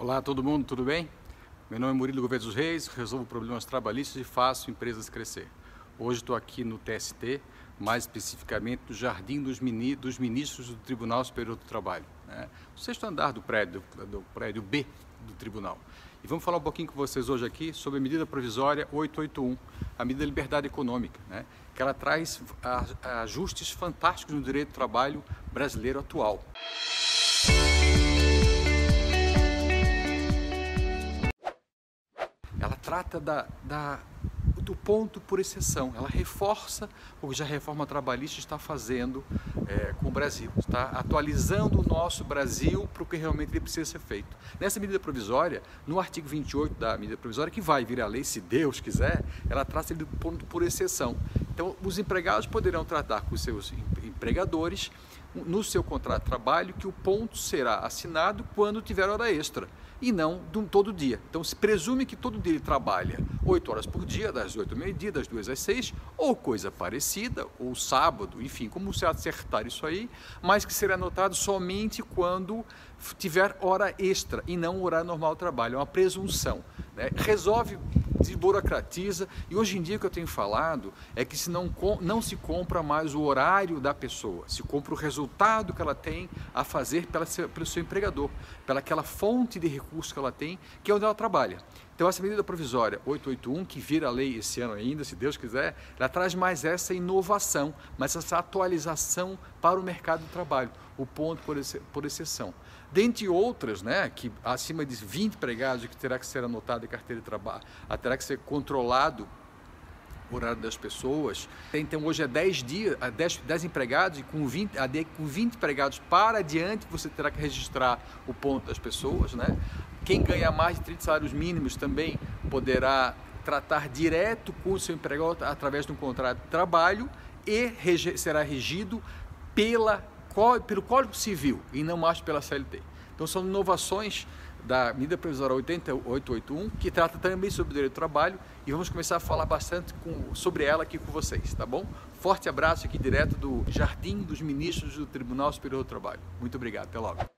Olá todo mundo, tudo bem? Meu nome é Murilo Gouveia dos Reis, resolvo problemas trabalhistas e faço empresas crescer. Hoje estou aqui no TST, mais especificamente no Jardim dos, Ministros do Tribunal Superior do Trabalho, né? o sexto andar do prédio, do prédio B do Tribunal. E vamos falar um pouquinho com vocês hoje aqui sobre a medida provisória 881, a medida de liberdade econômica, né? que ela traz ajustes fantásticos no direito do trabalho brasileiro atual. Trata da, da, do ponto por exceção, ela reforça o que já a reforma trabalhista está fazendo é, com o Brasil, está atualizando o nosso Brasil para o que realmente ele precisa ser feito. Nessa medida provisória, no artigo 28 da medida provisória, que vai vir a lei, se Deus quiser, ela trata do ponto por exceção. Então, os empregados poderão tratar com seus empregadores no seu contrato de trabalho que o ponto será assinado quando tiver hora extra e não de um todo dia. Então se presume que todo dia ele trabalha 8 horas por dia, das 8 ao meio-dia, das 2 às 6, ou coisa parecida, ou sábado, enfim, como se acertar isso aí, mas que será anotado somente quando tiver hora extra e não horário normal de trabalho, é uma presunção. Né? Resolve desburocratiza. E hoje em dia o que eu tenho falado é que se não, não se compra mais o horário da pessoa, se compra o resultado que ela tem a fazer pela, pelo seu empregador, pela aquela fonte de recursos que ela tem, que é onde ela trabalha. Então essa medida provisória 881, que vira lei esse ano ainda, se Deus quiser, ela traz mais essa inovação, mais essa atualização para o mercado de trabalho, o ponto por, por exceção. Dentre outras, né, que acima de 20 empregados que terá que ser anotado em carteira de trabalho, ah, terá que ser controlado o horário das pessoas. Então hoje é 10 dias, 10, 10 empregados e com 20, com 20 empregados para adiante você terá que registrar o ponto das pessoas. Né? Quem ganha mais de 30 salários mínimos também poderá tratar direto com o seu empregado através de um contrato de trabalho e será regido pela pelo Código Civil e não mais pela CLT. Então são inovações da medida provisória 8881 que trata também sobre o direito do trabalho e vamos começar a falar bastante com, sobre ela aqui com vocês, tá bom? Forte abraço aqui direto do Jardim dos Ministros do Tribunal Superior do Trabalho. Muito obrigado, até logo.